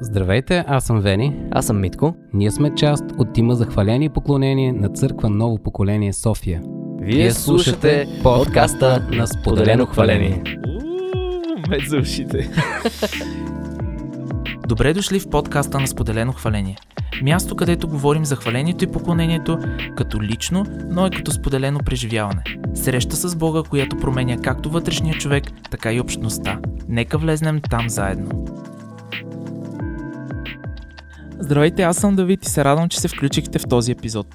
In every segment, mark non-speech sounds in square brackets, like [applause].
Здравейте, аз съм Вени. Аз съм Митко. Ние сме част от тима за хваление и поклонение на църква Ново поколение София. Вие слушате подкаста на Споделено хваление. Мед за ушите. [laughs] Добре дошли в подкаста на Споделено хваление. Място, където говорим за хвалението и поклонението като лично, но и като споделено преживяване. Среща с Бога, която променя както вътрешния човек, така и общността. Нека влезнем там заедно. Здравейте, аз съм Давид и се радвам, че се включихте в този епизод.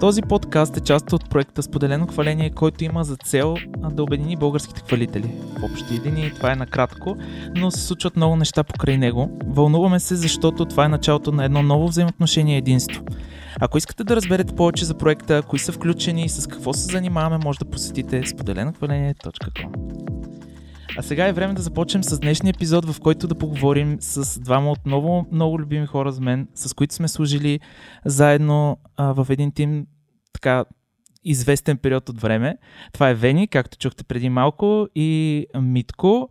Този подкаст е част от проекта Споделено хваление, който има за цел да обедини българските хвалители. В общи линии това е накратко, но се случват много неща покрай него. Вълнуваме се, защото това е началото на едно ново взаимоотношение и единство. Ако искате да разберете повече за проекта, кои са включени и с какво се занимаваме, може да посетите споделенохваление.com. А сега е време да започнем с днешния епизод, в който да поговорим с двама от много, любими хора с мен, с които сме служили заедно а, в един тим така известен период от време. Това е Вени, както чухте преди малко, и Митко.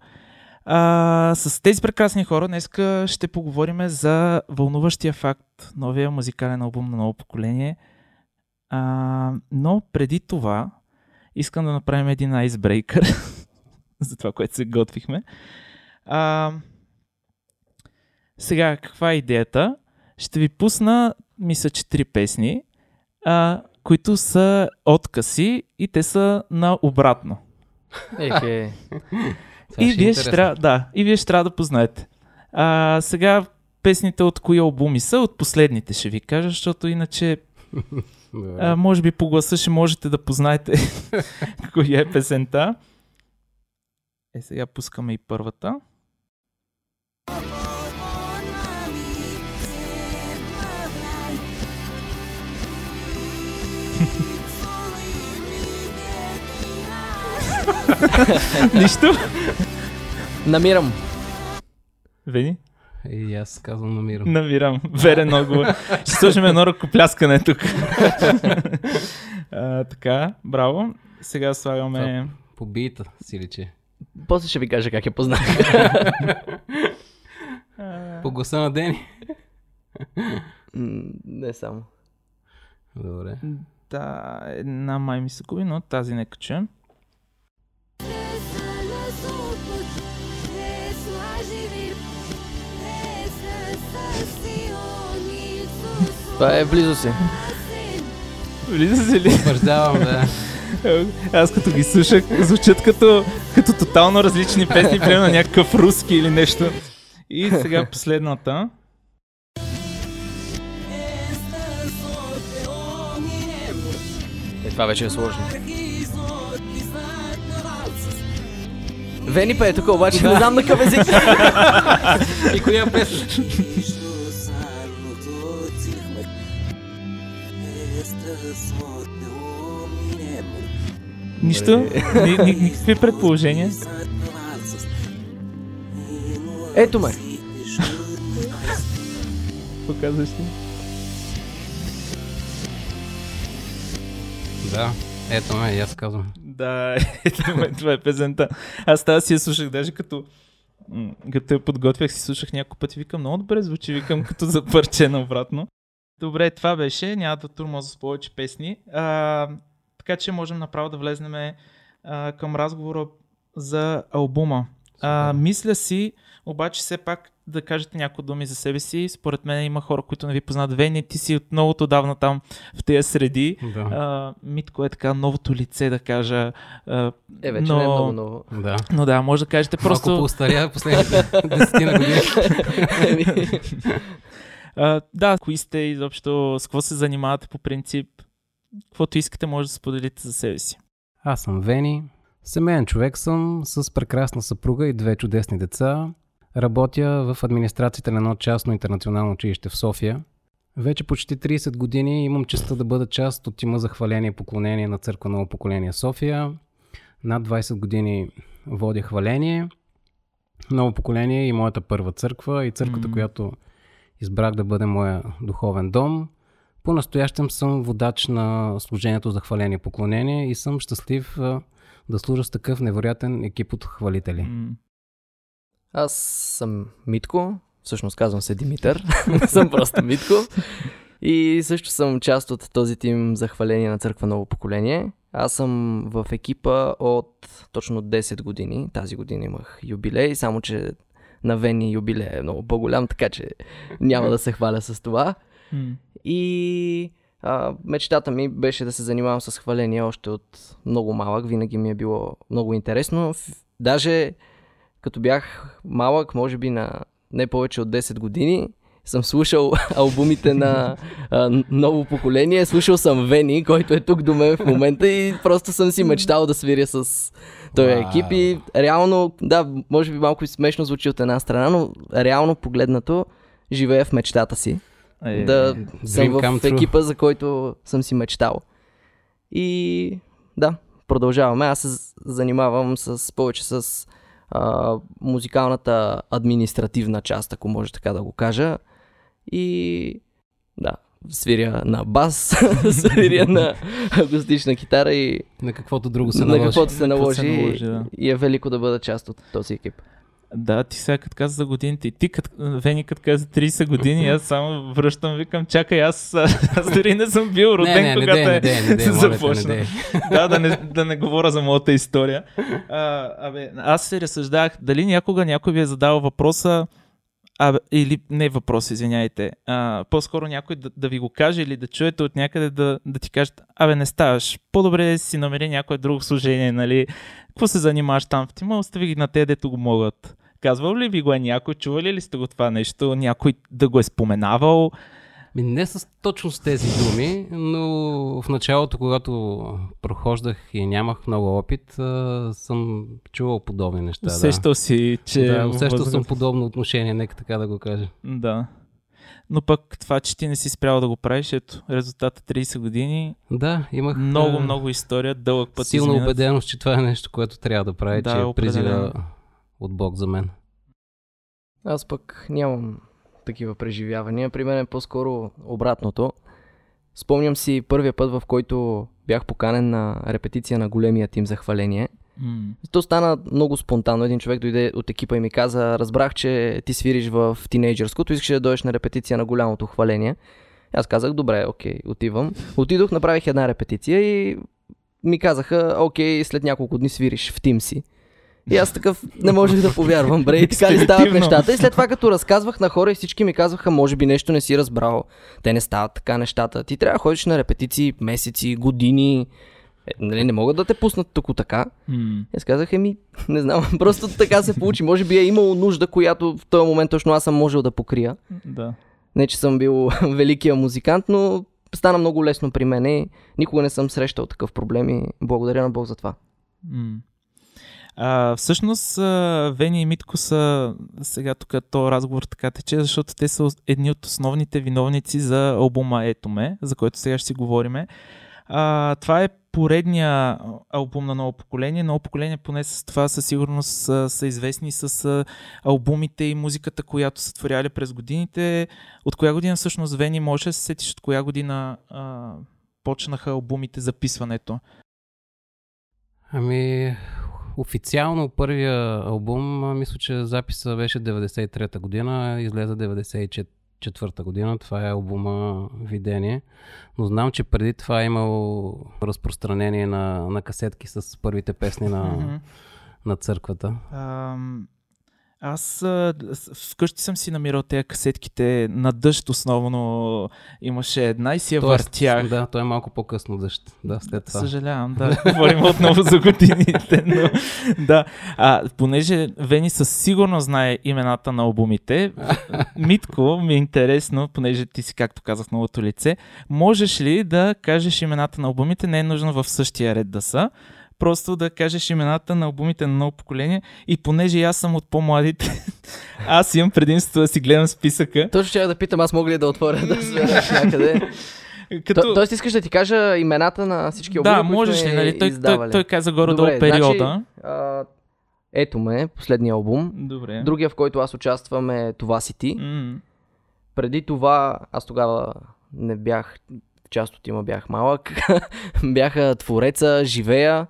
А, с тези прекрасни хора днес ще поговорим за вълнуващия факт, новия музикален албум на ново поколение. А, но преди това искам да направим един айсбрейкър [laughs] [laughs] за това, което се готвихме. А, сега, каква е идеята? Ще ви пусна, мисля, че три песни, а, които са откъси и те са на обратно. Ехе. [laughs] И е вие ще трябва, да, и вие ще трябва да познаете. А, сега песните от кои албуми са, от последните ще ви кажа, защото иначе [laughs] а, може би по гласа ще можете да познаете коя е песента. Е, сега пускаме и първата. [laughs] Нищо? Намирам. Вени? И аз казвам намирам. Намирам. Верен отговор. Ще сложим едно ръкопляскане тук. [laughs] а, така, браво. Сега слагаме... По бита си личи. После ще ви кажа как я познах. [laughs] По гласа на Дени. Не само. Добре. Да, една май ми се губи, но тази нека чуем. Това е близо си. Влиза се ли? Утвърждавам, да. Аз като ги слушах, звучат като, като тотално различни песни, примерно на някакъв руски или нещо. И сега последната. Е, това вече е сложно. Вени пее тук, обаче не знам на какъв език. [laughs] И коя песен? Нищо? Ни, ни, никакви предположения? Ето ме. Показваш ли? Да. Ето ме, и аз казвам. Да, ето ме, това е песента. Аз тази си я слушах, даже като, като я подготвях, си слушах няколко пъти, викам, много добре звучи, викам, като за парче обратно. Добре, това беше, няма да турмоза с повече песни. А, така че можем направо да влезнем а, към разговора за албума. А, мисля си, обаче все пак да кажете някои думи за себе си. Според мен има хора, които не ви познават. Вени, ти си от многото отдавна там в тези среди. Да. А, Митко е така новото лице, да кажа. А, Е, вече но, не е много ново. Да. Но да, може да кажете Просто... Малко поостаря последните [laughs] десетина години. [laughs] А, да, кои сте изобщо, с какво се занимавате по принцип. Каквото искате, може да споделите за себе си. Аз съм Вени. Семейен човек съм с прекрасна съпруга и две чудесни деца. Работя в администрацията на едно частно интернационално училище в София. Вече почти 30 години имам честа да бъда част от тима за хваление и поклонение на Църква Ново поколение София. Над 20 години водя хваление. Ново поколение и моята първа църква и църквата, М. която избрах да бъде моя духовен дом. По-настоящем съм водач на служението за хваление и поклонение и съм щастлив да служа с такъв невероятен екип от хвалители. Аз съм Митко. всъщност казвам се Димитър, не [laughs] съм просто Митко. И също съм част от този тим за хваление на църква ново поколение. Аз съм в екипа от точно 10 години. Тази година имах юбилей, само че на Вени юбилей е много по-голям, така че няма да се хваля с това. И а, мечтата ми беше да се занимавам с хваление още от много малък. Винаги ми е било много интересно. Даже като бях малък, може би на не повече от 10 години, съм слушал [laughs] албумите на а, ново поколение. Слушал съм Вени, който е тук до мен в момента и просто съм си мечтал да свиря с този екип. И реално, да, може би малко и смешно звучи от една страна, но реално погледнато живея в мечтата си Е, да съм dream come в true. екипа, за който съм си мечтал. И да, продължаваме. Аз се занимавам с повече с а, музикалната административна част, ако може така да го кажа. И да, свиря на бас, [laughs] свиря на акустична китара и На каквото друго се на наложи. каквото се На каквото наложи. се наложи, да. И е велико да бъда част от този екип. Да, ти сега като каза за годините, и ти като Вени като каза 30 години, аз само връщам, викам, чакай, аз, аз дори не съм бил роден, не, не, не, когато не, е не, дей, моля те, не започна. дей. да, да не, да не говоря за моята история. А, абе, аз се разсъждах дали някога някой ви е задал въпроса, абе, или не въпрос, извиняйте, а, по-скоро някой да, да ви го каже или да чуете от някъде да, да ти кажат, абе не ставаш, по-добре да си намери някое друго служение, нали, какво се занимаваш там в тима, остави ги на те, дето го могат. Казвал ли ви го е някой, чували ли сте го това нещо, някой да го е споменавал? Ми, не с точно с тези думи, но в началото, когато прохождах и нямах много опит, а, съм чувал подобни неща. Усещал си, че... да, да усещал възраст- съм подобно отношение, нека така да го кажа. Да. Но пък това, че ти не си спрял да го правиш, ето, резултата 30 години, Да, имах много, много история, дълъг път силна изминат. убеденост, че това е нещо, което трябва да прави, Да, че е призива от Бог за мен. Аз пък нямам такива преживявания. При мен е по-скоро обратното. Спомням си първия път, в който бях поканен на репетиция на големия тим за хваление. М. То стана много спонтанно. Един човек дойде от екипа и ми каза, разбрах, че ти свириш в тинейджърското, искаш да дойдеш на репетиция на голямото хваление. Аз казах, добре, окей, отивам. Отидох, направих една репетиция и ми казаха, окей, след няколко дни свириш в тим си. И аз такъв не можех да повярвам, бре, и така ли стават нещата. И след това, като разказвах на хора и всички ми казваха, може би нещо не си разбрал. Те не стават така нещата. Ти трябва да ходиш на репетиции месеци, години. Е, нали, не могат да те пуснат тук така. М. Аз казах, еми, не знам, [laughs] просто така се получи. Може би е имало нужда, която в този момент точно аз съм можел да покрия. Да. Не, че съм бил [laughs] великия музикант, но стана много лесно при мен и никога не съм срещал такъв проблем и благодаря на Бог за това. М. А, всъщност, Вени и Митко са сега тук този разговор така тече, защото те са едни от основните виновници за албума Ето ме, за който сега ще си говориме. А, това е поредния албум на ново поколение. Ново поколение поне с това със сигурност са, са известни с албумите и музиката, която са творяли през годините. От коя година всъщност Вени, може да се сетиш от коя година а, почнаха албумите, записването? Ами, официално първия албум, мисля, че записа беше 93-та година, излезе 94-та година. Това е албума Видение. Но знам, че преди това е имало разпространение на, на касетки с първите песни на, на църквата. Ам, аз а, вкъщи съм си намирал тези касетките на дъжд основно. Имаше една и си я Тоест, въртях. Да, той е малко по-късно дъжд. Да, след това. Съжалявам, да, [laughs] говорим отново за годините, но да. А, понеже Вени със сигурност знае имената на албумите, [laughs] Митко ми е интересно, понеже ти си, както казах, новото лице, можеш ли да кажеш имената на албумите, не е нужно в същия ред да са, просто да кажеш имената на албумите на ново поколение и понеже аз съм от по-младите, [laughs] аз имам предимство да си гледам списъка. Точно ще да питам, аз мога ли да отворя да някъде. Като... То, тоест искаш да ти кажа имената на всички албуми, да, можеш ли, нали? Той, той, издавали? той каза горе-долу Добре, периода. Значи, а, ето ме, последния албум. Добре. Другия, в който аз участвам е Това си ти. М, Преди това, аз тогава не бях, част от тима бях малък, [laughs] бяха Твореца, Живея,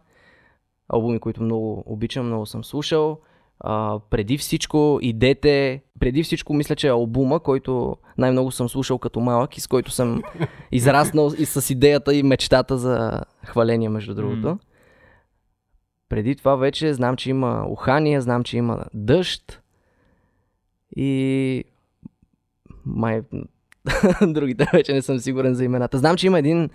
албуми, които много обичам, много съм слушал. А, преди всичко идете, преди всичко мисля, че е албума, който най-много съм слушал като малък и с който съм [laughs] израснал и с идеята и мечтата за хваление, между другото. Преди това вече знам, че има ухания, знам, че има дъжд и май [laughs] другите вече не съм сигурен за имената. Знам, че има един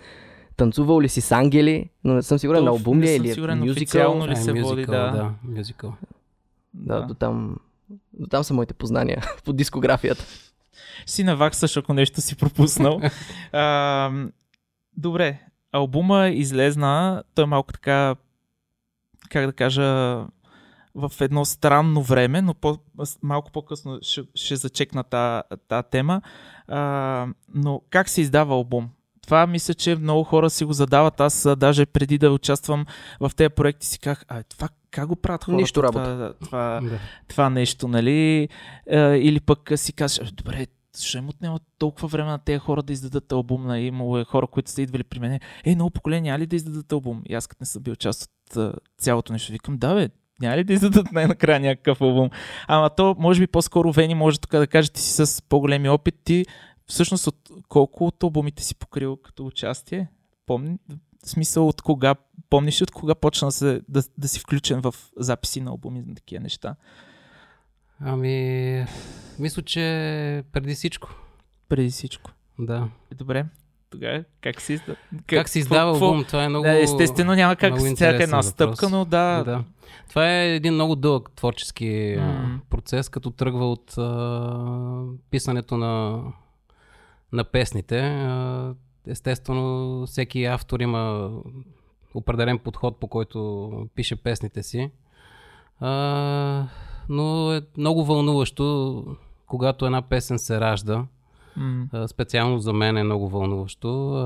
танцувал ли си с ангели, но не съм сигурен То на албум ли не е съм или е сигурен мюзикъл. официално ли Е, се води, мюзикъл, да. да, мюзикъл. Да, до там, до там са моите познания [laughs] по дискографията. си наваксаш, ако нещо си пропуснал. [laughs] а, добре, албума излезна, той е малко така, как да кажа, в едно странно време, но по, малко по-късно ще, ще зачекна тази та тема. А, но как се издава албум? Това мисля, че много хора си го задават. Аз даже преди да участвам в тези проекти си казах, а това как го правят хората? Нищо работа. Това, това, Да. това нещо, нали? Или пък си кажеш, «Абе, добре, защо им отнема толкова време на тези хора да издадат албум? Нали? Имало е хора, които са идвали при мен. Е, ново поколение, няма ли да издадат албум? И аз като не съм бил част от цялото нещо, викам, да бе, няма ли да издадат най-накрая някакъв албум? Ама то, може би по-скоро Вени може тук да каже, ти си с по-големи опит, ти всъщност от колко от албумите си покрил като участие? Помни, в смисъл от кога, помниш от кога почна да, се, да, да си включен в записи на албуми на такива неща? Ами, мисля, че преди всичко. Преди всичко. Да. Добре. Тогава как се издава? Как, се издава албум? Това е много... Да, естествено няма как с всяка една стъпка, но да. Да. Това е един много дълъг творчески М. процес, като тръгва от а, писането на, на песните. Естествено, всеки автор има определен подход, по който пише песните си. А, но е много вълнуващо, когато една песен се ражда. А, Специално за мен е много вълнуващо а,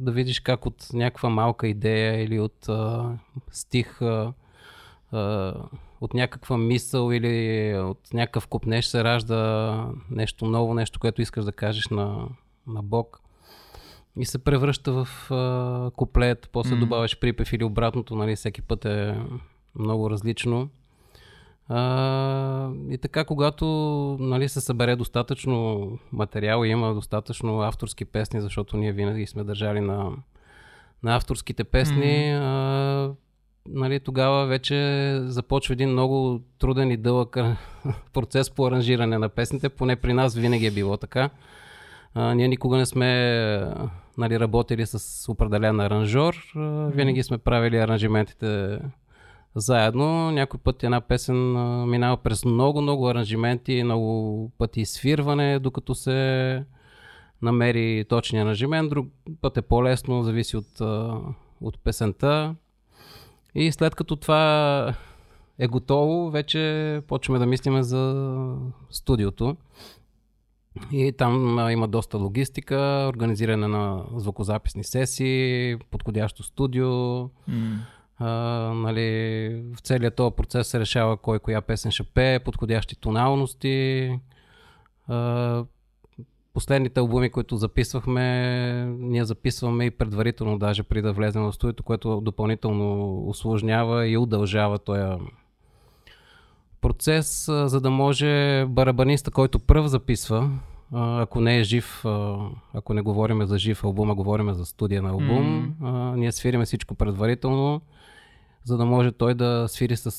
да видиш как от някаква малка идея или от а, стих, а, а, от някаква мисъл или от някакъв купнеж се ражда нещо ново, нещо, което искаш да кажеш на, на Бог. И се превръща в а, куплет, после М. добавяш припев или обратното, нали, всеки път е много различно. А, и така, когато нали, се събере достатъчно материал и има достатъчно авторски песни, защото ние винаги сме държали на, на авторските песни, а, нали, тогава вече започва един много труден и дълъг [laughs] процес по аранжиране на песните. Поне при нас винаги е било така. А, ние никога не сме нали, работили с определен аранжор. Винаги сме правили аранжиментите заедно. Някой път една песен минава през много-много аранжименти, много пъти свирване, докато се намери точния аранжимент. Друг път е по-лесно, зависи от, от песента. И след като това е готово, вече почваме да мислиме за студиото. И там а, има доста логистика, организиране на звукозаписни сесии, подходящо студио, м, а, нали, в целият този процес се решава кой коя песен ще пее, подходящи тоналности. А, последните албуми, които записвахме, ние записваме и предварително, даже при да влезем в студиото, което допълнително осложнява и удължава този процес, за да може барабаниста, който пръв записва, ако не е жив, ако не говориме за жив албум, а говориме за студия на албум, а, ние свириме всичко предварително, за да може той да свири с,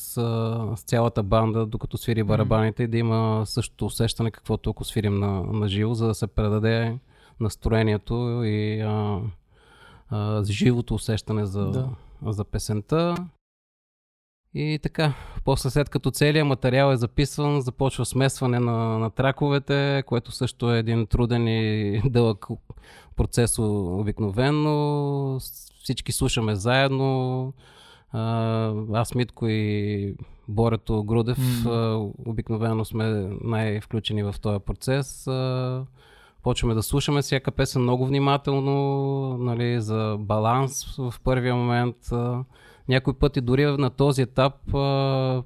с цялата банда, докато свири барабаните и да има същото усещане, каквото ако свирим на, на живо, за да се предаде настроението и а, а, живото усещане за, Да. за песента. И така, после след като целият материал е записван, започва смесване на, на траковете, което също е един труден и [laughs] дълъг процес обикновено. Всички слушаме заедно. Аз, Митко и Борето Грудев а, обикновено сме най-включени в този процес. Почваме да слушаме всяка песен много внимателно, нали, за баланс в първия момент. Някои пъти дори на този етап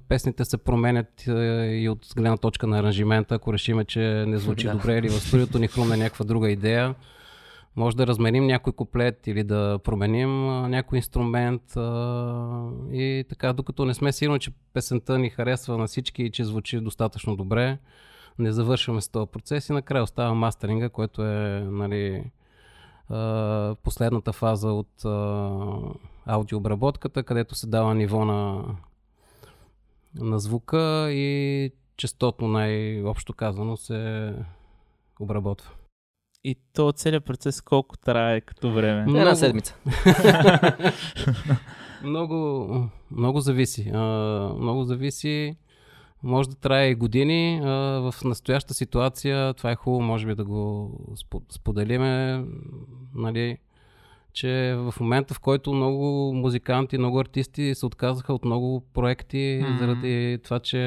песните се променят и от гледна точка на аранжимента, ако решиме, че не звучи [laughs] Да. добре или в студиото ни хрумне някаква друга идея. Може да разменим някой куплет или да променим някой инструмент и така, докато не сме сигурни, че песента ни харесва на всички и че звучи достатъчно добре, не завършваме с този процес и накрая остава мастеринга, което е нали, последната фаза от аудиообработката, където се дава ниво на, на звука и частотно най-общо казано се обработва. И то целият процес колко трае като време? Една Много- седмица. [laughs] много, много зависи. А, много зависи. Може да трае и години. А, в настоящата ситуация това е хубаво, може би да го спо- споделиме, нали, че в момента, в който много музиканти, много артисти се отказаха от много проекти Мгм. заради това, че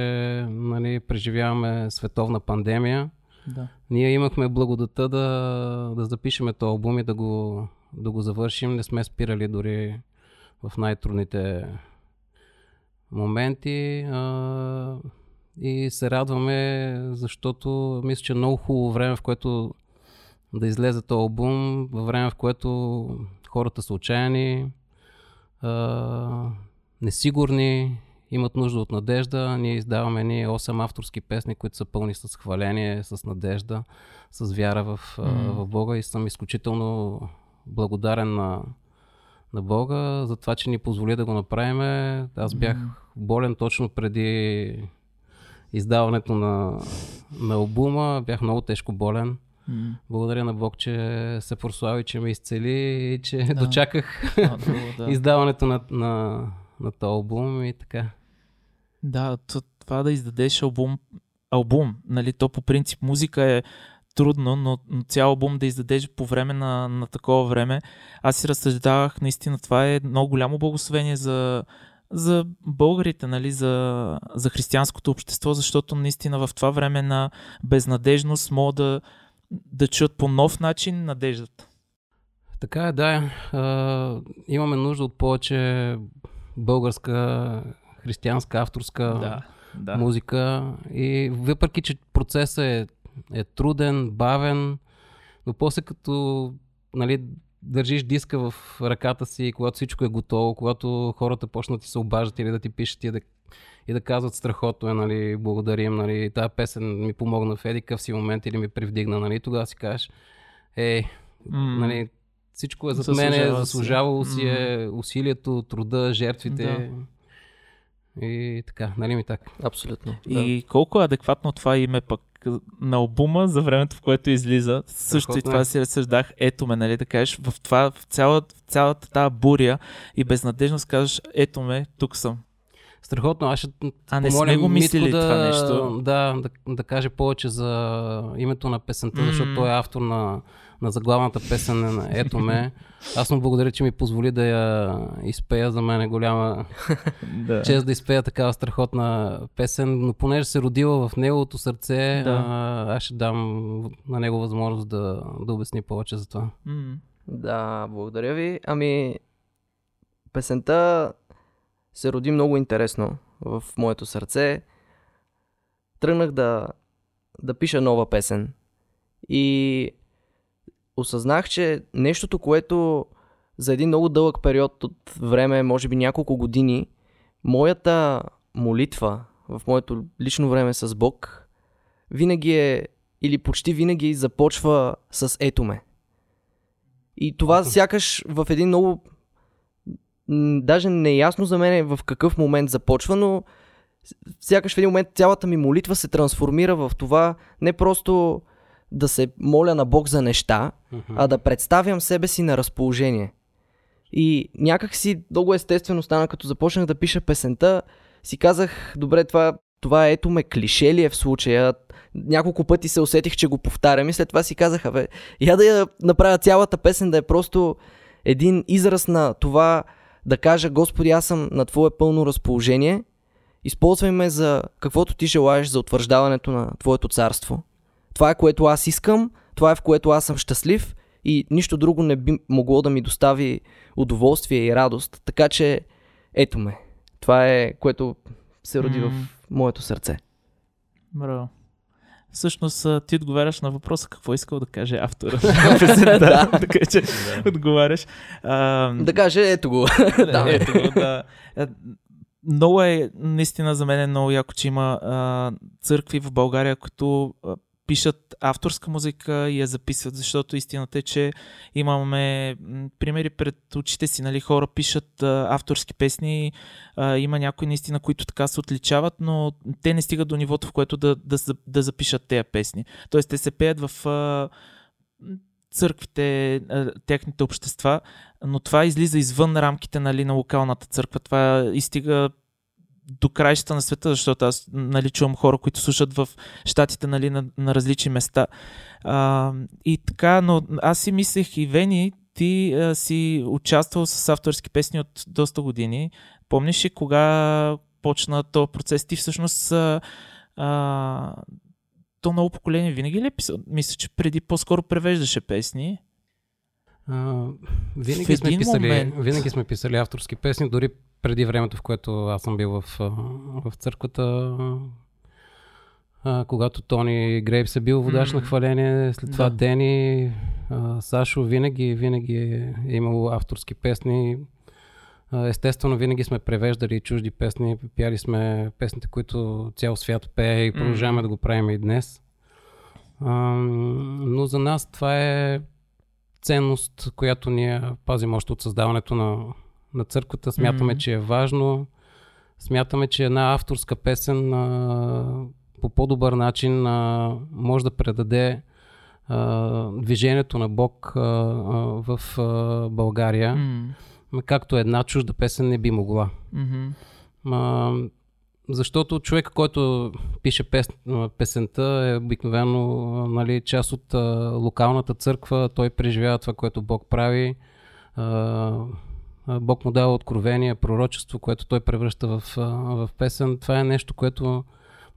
нали, преживяваме световна пандемия, Да. ние имахме благодата да, да запишеме този албум и да го, да го завършим. Не сме спирали дори в най-трудните моменти. А, и се радваме, защото мисля, че е много хубаво време, в което да излезе този албум, във време, в което хората са отчаяни, а, несигурни, имат нужда от надежда. Ние издаваме ни 8 авторски песни, които са пълни с хваление, с надежда, с вяра в, М. в Бога и съм изключително благодарен на, на Бога за това, че ни позволи да го направим. Аз бях болен точно преди издаването на, на албума. Бях много тежко болен. М. Благодаря на Бог, че се прослави, че ме изцели и че Да. дочаках А, да. [laughs] издаването на, на, на този албум и така. Да, това да издадеш албум, албум, нали, то по принцип музика е трудно, но, но цял албум да издадеш по време на, на такова време. Аз си разсъждавах, наистина това е много голямо благословение за, за българите, нали, за, за християнското общество, защото наистина в това време на безнадежност могат да, да чуят по нов начин надеждата. Така е, да. А, имаме нужда от повече българска, християнска, авторска да. музика. И въпреки, че процесът е, е труден, бавен, но после като нали, държиш диска в ръката си, когато всичко е готово, когато хората почнат да ти се обаждат или да ти пишат и да, и да казват страхотно е, нали, благодарим, нали, тази песен ми помогна в едикъв си момент или ми привдигна, нали, тогава си кажеш, ей, М. нали, всичко е зад Заслужава мене, си. заслужавало си е усилието, труда, жертвите. И така, нали ми така? Абсолютно. И колко е адекватно това име пък на албума за времето, в което излиза. Също и това е. си разсъждах. Ето ме, нали, да кажеш, в, това, в, цялата, в цялата тази буря и безнадежност кажеш, ето ме, тук съм. Страхотно, аз ще А не помоля сме го Митко мислили да, това нещо. Да, да, да каже повече за името на песента, М. защото той е автор на, на заглавната песен на Ето ме. Аз му благодаря, че ми позволи да я изпея. За мен е голяма [laughs] Да. чест да изпея такава страхотна песен, но понеже се родила в неговото сърце, Да. а, аз ще дам на него възможност да, да обясни повече за това. Да, благодаря ви. Ами, песента се роди много интересно в моето сърце. Тръгнах да, да пиша нова песен. И осъзнах, че нещото, което за един много дълъг период от време, може би няколко години, моята молитва в моето лично време с Бог, винаги е, или почти винаги започва с ето ме. И това сякаш в един много даже неясно за мен е в какъв момент започва, но сякаш в един момент цялата ми молитва се трансформира в това не просто да се моля на Бог за неща, а да представям себе си на разположение. И някак си много естествено стана, като започнах да пиша песента, си казах, добре, това, това ето ме клише ли е в случая, няколко пъти се усетих, че го повтарям и след това си казах, бе, я да я направя цялата песен да е просто един израз на това да кажа, Господи, аз съм на Твое пълно разположение, използвай ме за каквото ти желаеш за утвърждаването на Твоето царство. Това е което аз искам, това е в което аз съм щастлив и нищо друго не би могло да ми достави удоволствие и радост. Така че, ето ме. Това е което се роди М. в моето сърце. Браво. Всъщност ти отговаряш на въпроса какво искал да каже автора. [laughs] да, така че отговаряш. А, Да каже, ето го. [laughs] да, ето го, да. Много е, наистина за мен е много яко, че има а, църкви в България, които а, пишат авторска музика и я записват, защото истината е, че имаме примери пред очите си, нали, хора пишат а, авторски песни, а, има някои наистина, които така се отличават, но те не стигат до нивото, в което да, да, да запишат тези песни. Тоест те се пеят в а, църквите, техните общества, но това излиза извън рамките нали, на локалната църква. Това изстига до краищата на света, защото аз нали, чувам хора, които слушат в щатите нали, на, на различни места. А, и така, но аз си мислех и Вени, ти а, си участвал с авторски песни от доста години. Помниш ли кога почна този процес? Ти всъщност а, а, то ново поколение винаги ли е писал? Мисля, че преди по-скоро превеждаше песни. А, винаги, сме писали, момент- винаги сме писали авторски песни, дори преди времето, в което аз съм бил в, в църквата. А, когато Тони Грейвс е бил водач М. на хваление, след това Да. Дени, а, Сашо, винаги, винаги е имало авторски песни. А, Естествено, винаги сме превеждали чужди песни, пяли сме песните, които цял свят пее и продължаваме М. да го правим и днес. А, но за нас това е ценност, която ние пазим още от създаването на, на църквата. Смятаме, Мгм. че е важно. Смятаме, че една авторска песен а, по по-добър начин а, може да предаде а, движението на Бог а, а, в а, България, М, както една чужда песен не би могла. мгм. А, защото човек, който пише пес, песента е обикновено нали, част от а, локалната църква, той преживява това, което Бог прави. А, Бог му дава откровение, пророчество, което той превръща в, в песен. Това е нещо, което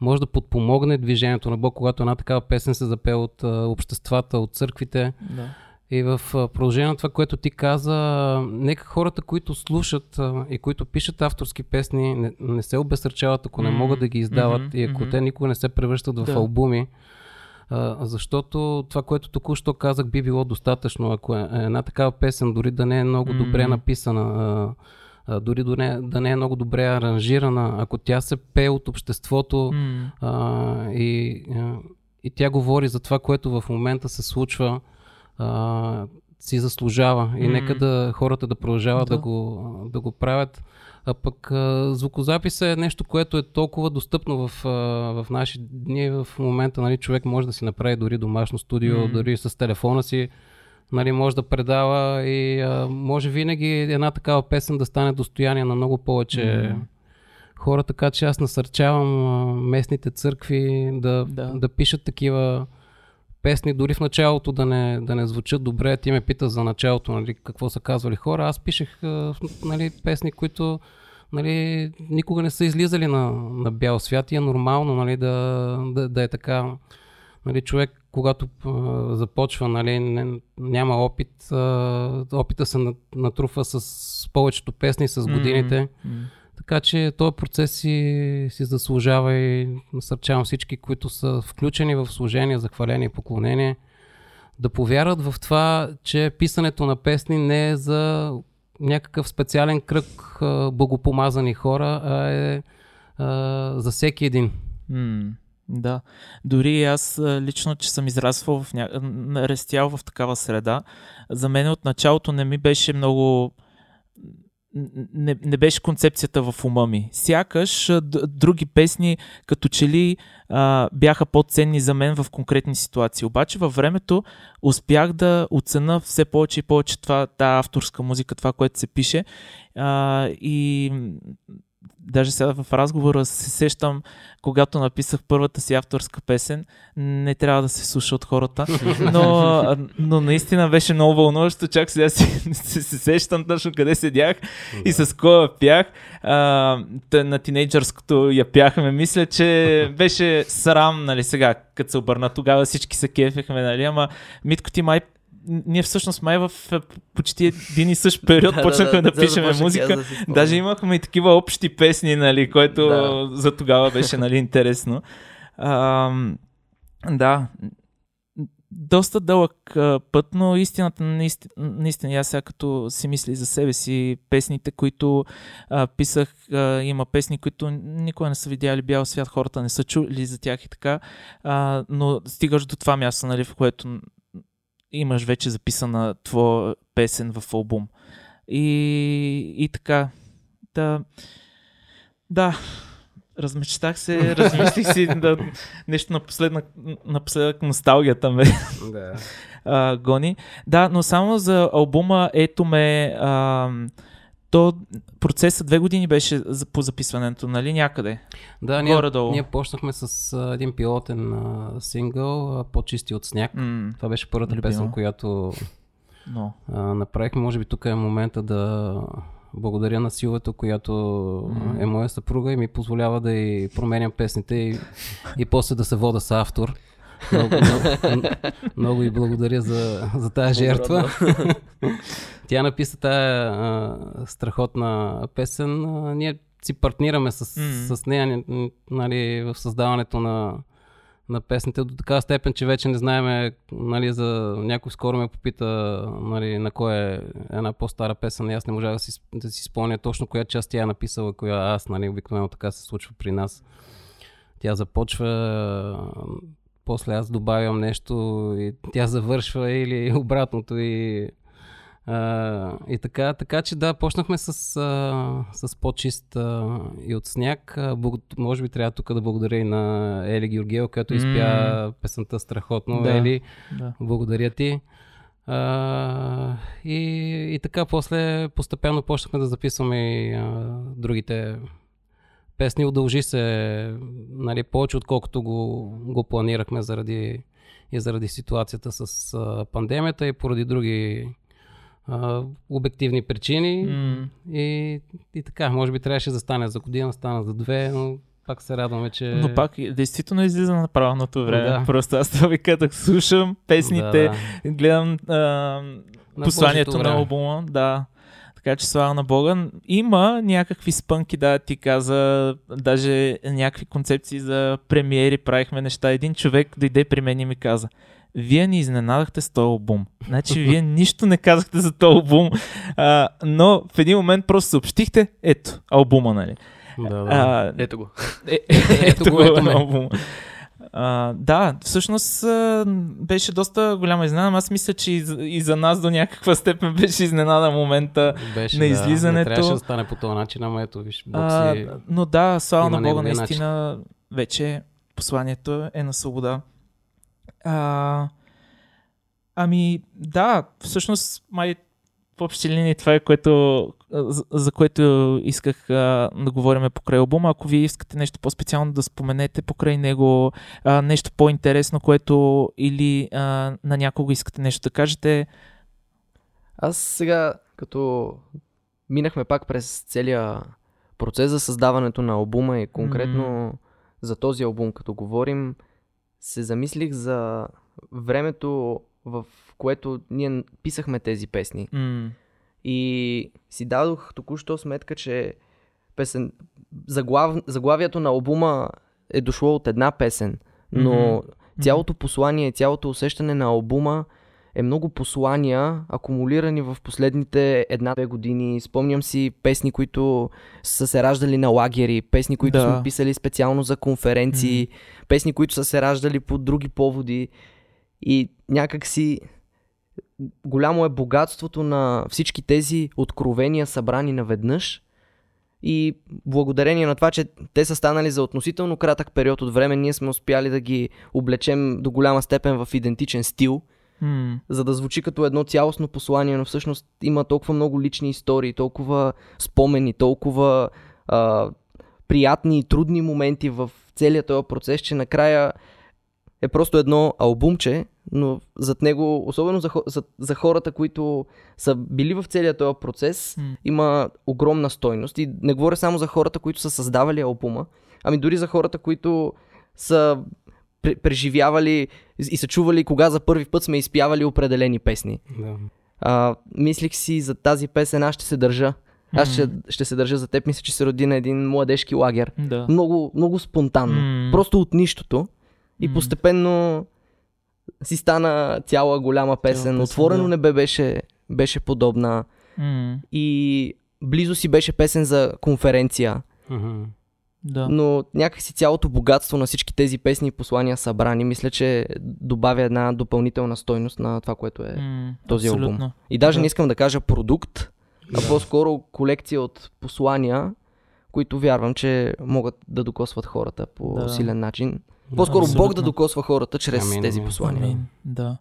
може да подпомогне движението на Бог, когато една такава песен се запее от обществата, от църквите. Да. И в продължение на това, което ти каза, нека хората, които слушат и които пишат авторски песни, не, не се обесърчават, ако не могат да ги издават мгм, и ако мгм. те никога не се превръщат в Да. албуми. Защото това, което току-що казах, би било достатъчно. Ако е е една такава песен, дори да не е много добре М. написана, дори да не, да не е много добре аранжирана, ако тя се пее от обществото, М, а, и, и тя говори за това, което в момента се случва, а, си заслужава. И М. нека да хората да продължават да, Да. го, да го правят. А пък а, звукозапис е нещо, което е толкова достъпно в, а, в наши дни. В момента нали, човек може да си направи дори домашно студио, М. дори с телефона си. Нали, може да предава и а, може винаги една такава песен да стане достояние на много повече М. хора, така че аз насърчавам а, местните църкви Да. да. да пишат такива песни, дори в началото да не, да не звучат добре. Ти ме пита за началото, нали, какво са казвали хора. Аз пишех нали, песни, които нали, никога не са излизали на, на бял свят и е нормално нали, да, да, да е така. Нали, човек, когато а, започва, нали, не, няма опит, а, опита се на- натрупва с повечето песни с годините. м. Така че този процес си, си заслужава и насърчавам всички, които са включени в служение, захваление и поклонение, да повярват в това, че писането на песни не е за някакъв специален кръг богопомазани хора, а е а, за всеки един. М, да. Дори аз лично, че съм израствал в ня... растял в такава среда, за мен от началото не ми беше много не, не беше концепцията в ума ми. Сякаш други песни като че ли а, бяха по-ценни за мен в конкретни ситуации. Обаче във времето успях да оцена все повече и повече това, тази авторска музика, това, което се пише. А, и даже сега в разговора се сещам, когато написах първата си авторска песен, не трябва да се слуша от хората, но, но наистина беше много вълнуващо, чак сега си, се, [laughs] се сещам точно къде седях и с кой пях. А, на тинейджърското я пяхме. Мисля, че беше срам, нали сега, като се обърна тогава всички се кефехме, нали, ама Митко ти май ние всъщност май в е, почти един и същ период [laughs] почнахме да, пишеме музика. Даже имахме и такива общи песни, нали, което Да. за тогава беше нали, интересно. А, Да, доста дълъг път, но истината наистина, наистина аз сега като си мисли за себе си, песните, които а, писах, а, има песни, които никога не са видяли бял свят, хората не са чули за тях и така, а, но стигаш до това място, нали, в което имаш вече записана твоя песен в албум. И, и така, да, да, размечтах се, [laughs] размислих си да, нещо напоследък, напоследък носталгията ме Да. [laughs] а, гони. Да, но само за албума Ето ме, а, то процесът две години беше по записването, нали някъде? Да, ние, Горе-долу. ние почнахме с а, един пилотен а, сингъл, а, по-чисти от сняг. М, Това беше първата Любимо. песен, която но. а, направихме. Може би тук е момента да благодаря на силата, която М. е моя съпруга и ми позволява да и променям песните и, и после да се вода с автор. Много, много, много и благодаря за, за тази жертва. [laughs] Тя написа тая а, страхотна песен. А, ние си партнираме с, М. с нея нали, в създаването на, на песните до такава степен, че вече не знаеме, нали, за някой скоро ме попита нали, на кой е една по-стара песен и аз не можах да си, да си спомня точно коя част тя е написала, коя аз, нали, обикновено така се случва при нас. Тя започва, после аз добавям нещо и тя завършва или [laughs] обратното и а, и така, така че да, почнахме с, а, с по-чист а, и от сняг. Благо, може би трябва тук да благодаря и на Ели Георгиева, която изпя песента страхотно. Да. Ели, Да. благодаря ти. А, и, и така, после постепенно почнахме да записваме и а, другите песни. Удължи се нали, повече, отколкото го, го планирахме заради, и заради ситуацията с а, пандемията и поради други а, обективни причини. М, И, и така, може би трябваше да стане за година, стана за две, но пак се радваме, че... Но пак действително излиза на правилното време. Да. Просто аз това ви казах, слушам песните, Да, гледам а, на посланието на албума, да. Така че слава на Бога. Има някакви спънки, да, ти каза, даже някакви концепции за премиери, правихме неща. Един човек дойде при мен и ми каза, вие ни изненадахте с този албум. Значи вие [laughs] нищо не казахте за този албум, а, но в един момент просто съобщихте, ето, албума, нали? Да, да. А, Ето го. е, [laughs] Ето го, ето ме. албума. А, да, всъщност а, беше доста голяма изненада. Аз мисля, че и за, и за нас до някаква степен беше изненада момента. Беше, на да, излизането- Не трябваше да стане по този начин, ама ето, виж, А, си... но да, слава на Бога, наистина вече посланието е на свобода. А, ами, да, всъщност, май в общи линии това е което, за, за което исках а, да говорим покрай албума. Ако вие искате нещо по-специално да споменете покрай него, а, нещо по-интересно, което или а, на някого искате нещо да кажете, Аз сега, като минахме пак през целия процес за създаването на албума и конкретно за този албум, като говорим, се замислих за времето, в което ние писахме тези песни. м- И си дадох току-що сметка, че песен... заглав... заглавието на албума е дошло от една песен, но Мгм. цялото послание, цялото усещане на албума е много послания, акумулирани в последните една-две години. Спомням си песни, които са се раждали на лагери, песни, които Да. сме писали специално за конференции, песни, които са се раждали по други поводи. И някак си голямо е богатството на всички тези откровения събрани наведнъж. И благодарение на това, че те са станали за относително кратък период от време, ние сме успяли да ги облечем до голяма степен в идентичен стил, м- за да звучи като едно цялостно послание, но всъщност има толкова много лични истории, толкова спомени, толкова а, приятни и трудни моменти в целият този процес, че накрая е просто едно албумче, но зад него, особено за, за, за хората, които са били в целият този процес, М. има огромна стойност. И не говоря само за хората, които са създавали албума, ами дори за хората, които са пре- преживявали и са чували кога за първи път сме изпявали определени песни. Да. А, мислих си за тази песен, аз ще се държа. Аз ще, ще се държа за теб. Мисля, че се роди на един младежки лагер. да. Много, много спонтанно. М. Просто от нищото. И постепенно си стана цяла голяма песен. песен, Отворено да. небе беше, беше подобна. М, И близо си беше песен за конференция. Мгм. да. Но някакси цялото богатство на всички тези песни и послания събрани, мисля, че добавя една допълнителна стойност на това, което е. М, този албум. абсолютно. И даже Да. не искам да кажа продукт, а по-скоро колекция от послания, които вярвам, че могат да докосват хората по Да. силен начин. По-скоро Бог Абсолютно. да докосва хората чрез Амин, тези амин. послания. Амин, да.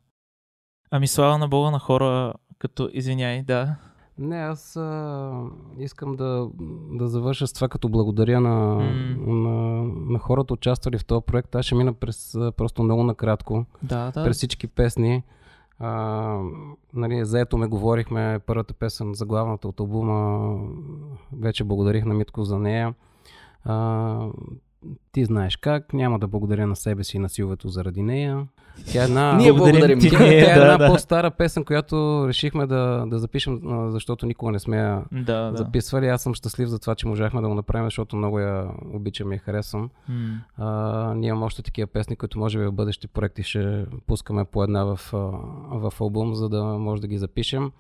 Ами слава на Бога на хора, като извиняй, да. Не, аз а, искам да, да завърша с това, като благодаря на, М. на, на хората, участвали в този проект. Аз ще мина през а, просто много накратко, Да, да. през всички песни. А, нали, заето ме говорихме, първата песен, за главната от албума, вече благодарих на Митко за нея. А, ти знаеш как, няма да благодаря на себе си и на Силвето заради нея. Тя е една... Ние благодарим. ти. Тя, тя е Да, една да. по-стара песен, която решихме да, да запишем, защото никога не сме я Да, да. записвали. Аз съм щастлив за това, че можахме да го направим, защото много я обичам и я харесвам. М, А, ние имаме още такива песни, които може би в бъдещи проекти ще пускаме по една в, в албум, за да може да ги запишем.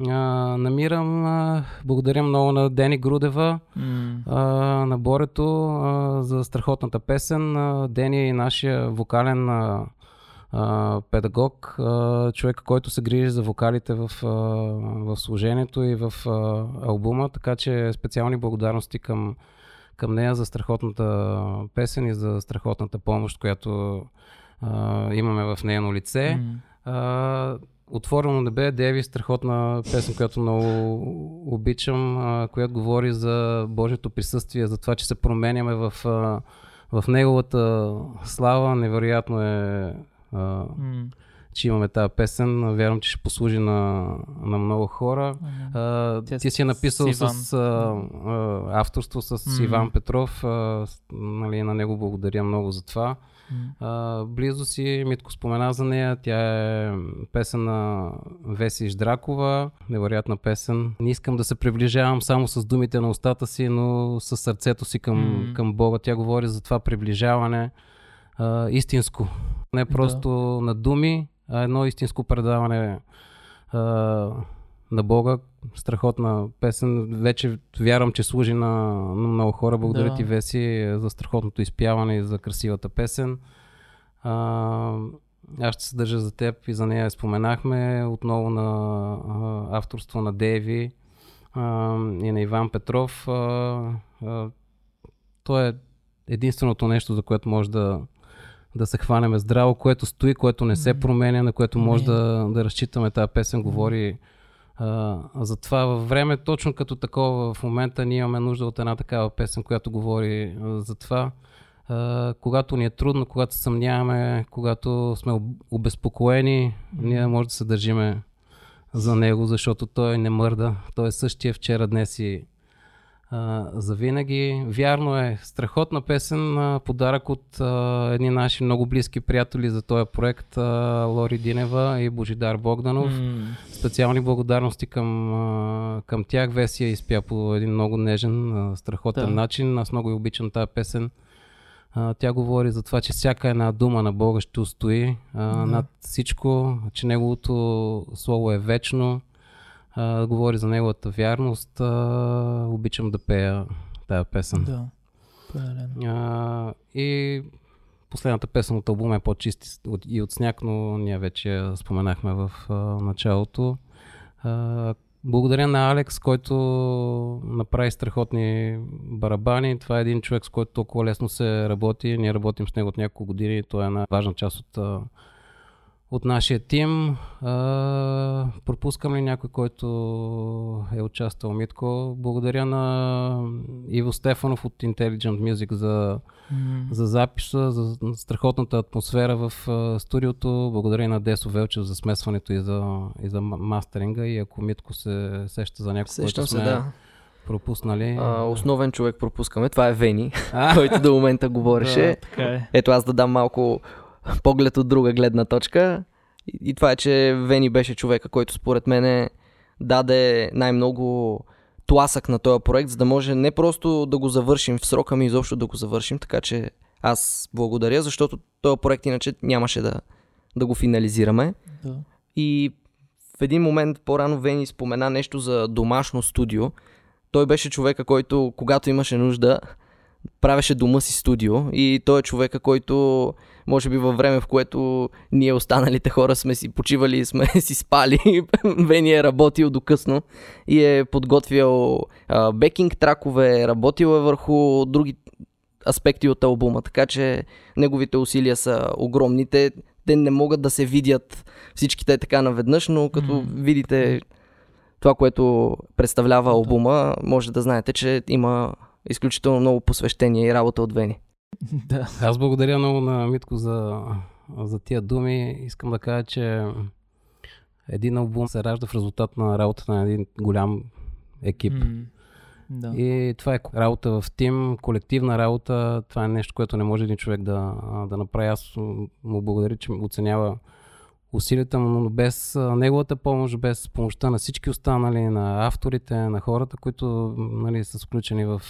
А, намирам, а, благодаря много на Дени Грудева, м, а, на Борето а, за страхотната песен. А, Дени е нашия вокален а, а, педагог, а, човек, който се грижи за вокалите в, а, в служението и в а, албума, така че специални благодарности към, към нея за страхотната песен и за страхотната помощ, която а, имаме в нейно лице. А, Отворено небе, Деви, страхотна песен, която много обичам, а, която говори за Божието присъствие, за това, че се променяме в, а, в Неговата слава. Невероятно е, а, че имаме тази песен. Вярвам, че ще послужи на, на много хора. А, Тя ти си е написал с с, а, а, авторство с. Иван Петров. А, нали, на него благодаря много за това. А, близо си, Митко спомена за нея. Тя е песен на Веси Ждракова. Невероятна песен. Не искам да се приближавам само с думите на устата си, но с сърцето си към, към Бога. Тя говори за това приближаване а, истинско. Не просто на думи, а едно истинско предаване а, на Бога. Страхотна песен. Вече вярвам, че служи на, на много хора. Благодаря Да. ти, Веси, за страхотното изпяване и за красивата песен. А, аз ще се държа за теб и за нея споменахме. Отново на а, авторство на Деви а, и на Иван Петров. А, а, то е единственото нещо, за което може да, да се хванеме здраво, което стои, което не се променя, на което може да, да разчитаме. Тази песен говори а, за това във време, точно като такова в момента ние имаме нужда от една такава песен, която говори а, за това. А, когато ни е трудно, когато съмняваме, когато сме об- обезпокоени, ние може да се държиме за него, защото той не мърда. Той е същия вчера, днес и а, за винаги. Вярно е, страхотна песен, а, подарък от а, едни наши много близки приятели за този проект, а, Лори Динева и Божидар Богданов. Специални благодарности към, а, към тях. Весия изпя по един много нежен, а, страхотен Да. начин. Аз много я обичам тази песен. А, тя говори за това, че всяка една дума на Бога ще устои а, Да. над всичко, че Неговото Слово е вечно. А, говори за Неговата вярност. А, обичам да пея тази песен. Да. А, и последната песен от албума е по-чист и от- сняг, но ние вече споменахме в а, началото. А, благодаря на Алекс, който направи страхотни барабани. Това е един човек, с който толкова лесно се работи. Ние работим с него от няколко години. Той е една важна част от, от нашия тим. А, пропускам ли някой, който е участвал Митко? Благодаря на Иво Стефанов от Intelligent Music за, М, за записа, за страхотната атмосфера в а, студиото. Благодаря и на Десо Велчев за смесването и за, и за ма- мастеринга. И ако Митко се сеща за някой, Сещам който се, сме да. пропуснали. А, основен човек пропускаме. Това е Вени, [laughs] който до момента говореше. Да, така е. Ето аз да дам малко поглед от друга гледна точка. И, и това е, че Вени беше човека, който според мен даде най-много тласък на този проект, за да може не просто да го завършим в срока, ми изобщо да го завършим. Така че аз благодаря, защото този проект иначе нямаше да, да го финализираме. Да. И в един момент по-рано Вени спомена нещо за домашно студио. Той беше човека, който когато имаше нужда, правеше дома си студио и той е човека, който може би във време, в което ние останалите хора сме си почивали [laughs] сме си спали, [laughs] Вени е работил до късно и е подготвял а, бекинг тракове, работил е върху други аспекти от албума, така че неговите усилия са огромни. Те, те не могат да се видят всичките така наведнъж, но като М. видите това, което представлява албума, може да знаете, че има изключително много посвещение и работа от Вени. [laughs] да. Аз благодаря много на Митко за, за тия думи. Искам да кажа, че един албум се ражда в резултат на работа на един голям екип. М, да. И това е работа в тим, колективна работа. Това е нещо, което не може един човек да, да направи. Аз му благодаря, че оценява усилията му, но без неговата помощ, без помощта на всички останали, на авторите, на хората, които нали, са включени в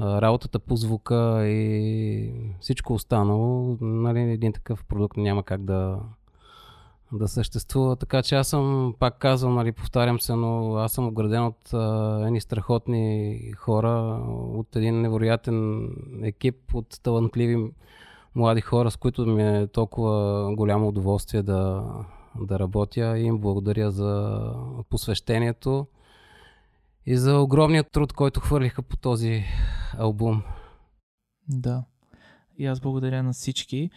работата по звука и всичко останало, нали, един такъв продукт няма как да, да съществува. Така че аз съм, пак казвам, нали, повтарям се, но аз съм ограден от едни страхотни хора, от един невероятен екип, от талантливи млади хора, с които ми е толкова голямо удоволствие да, да работя и им благодаря за посвещението и за огромният труд, който хвърлиха по този албум. Да. И аз благодаря на всички.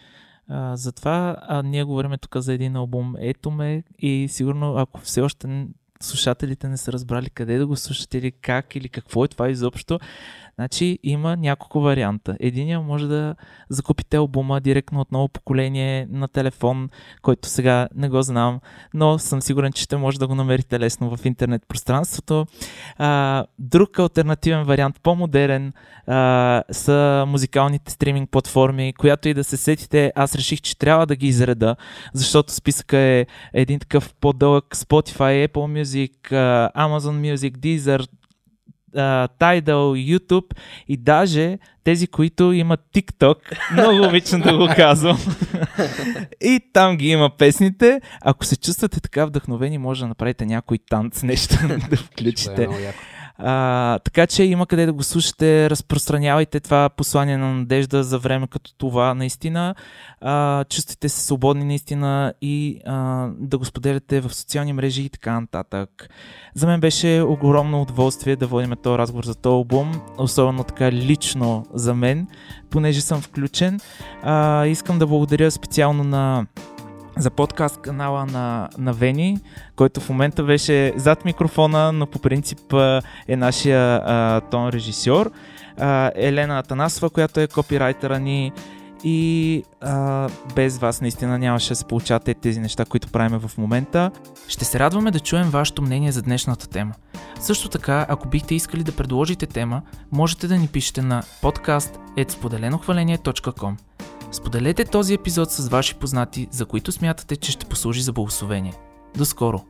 А, затова а, ние говорим тук за един албум Ето ме и сигурно ако все още слушателите не са разбрали къде да го слушат или как или какво е това изобщо, значи има няколко варианта. Единия може да закупите албума директно от ново поколение на телефон, който сега не го знам, но съм сигурен, че ще може да го намерите лесно в интернет пространството. Друг альтернативен вариант, по-модерен, а, са музикалните стриминг платформи, която и да се сетите, аз реших, че трябва да ги изреда, защото списъка е един такъв по-дълъг Spotify, Apple Music, Amazon Music, Deezer, а, Tidal, YouTube и даже тези, които имат TikTok, много обичам да го казвам. и там ги има песните. Ако се чувствате така вдъхновени, може да направите някой танц, нещо [laughs] да Това е включите. А, така че има къде да го слушате, разпространявайте това послание на надежда за време като това наистина. А, чувствайте се свободни наистина и а, да го споделяте в социални мрежи и така нататък. За мен беше огромно удоволствие да водим този разговор за този албум, особено така лично за мен, понеже съм включен. А, искам да благодаря специално на за подкаст канала на, на Вени, който в момента беше зад микрофона, но по принцип е нашия а, тон режисьор. А, Елена Атанасова, която е копирайтера ни и а, без вас наистина нямаше да се получат е тези неща, които правим в момента. Ще се радваме да чуем вашето мнение за днешната тема. Също така, ако бихте искали да предложите тема, можете да ни пишете на podcast.spodelenохваление.com Споделете този епизод с ваши познати, за които смятате, че ще послужи за благословение. До скоро!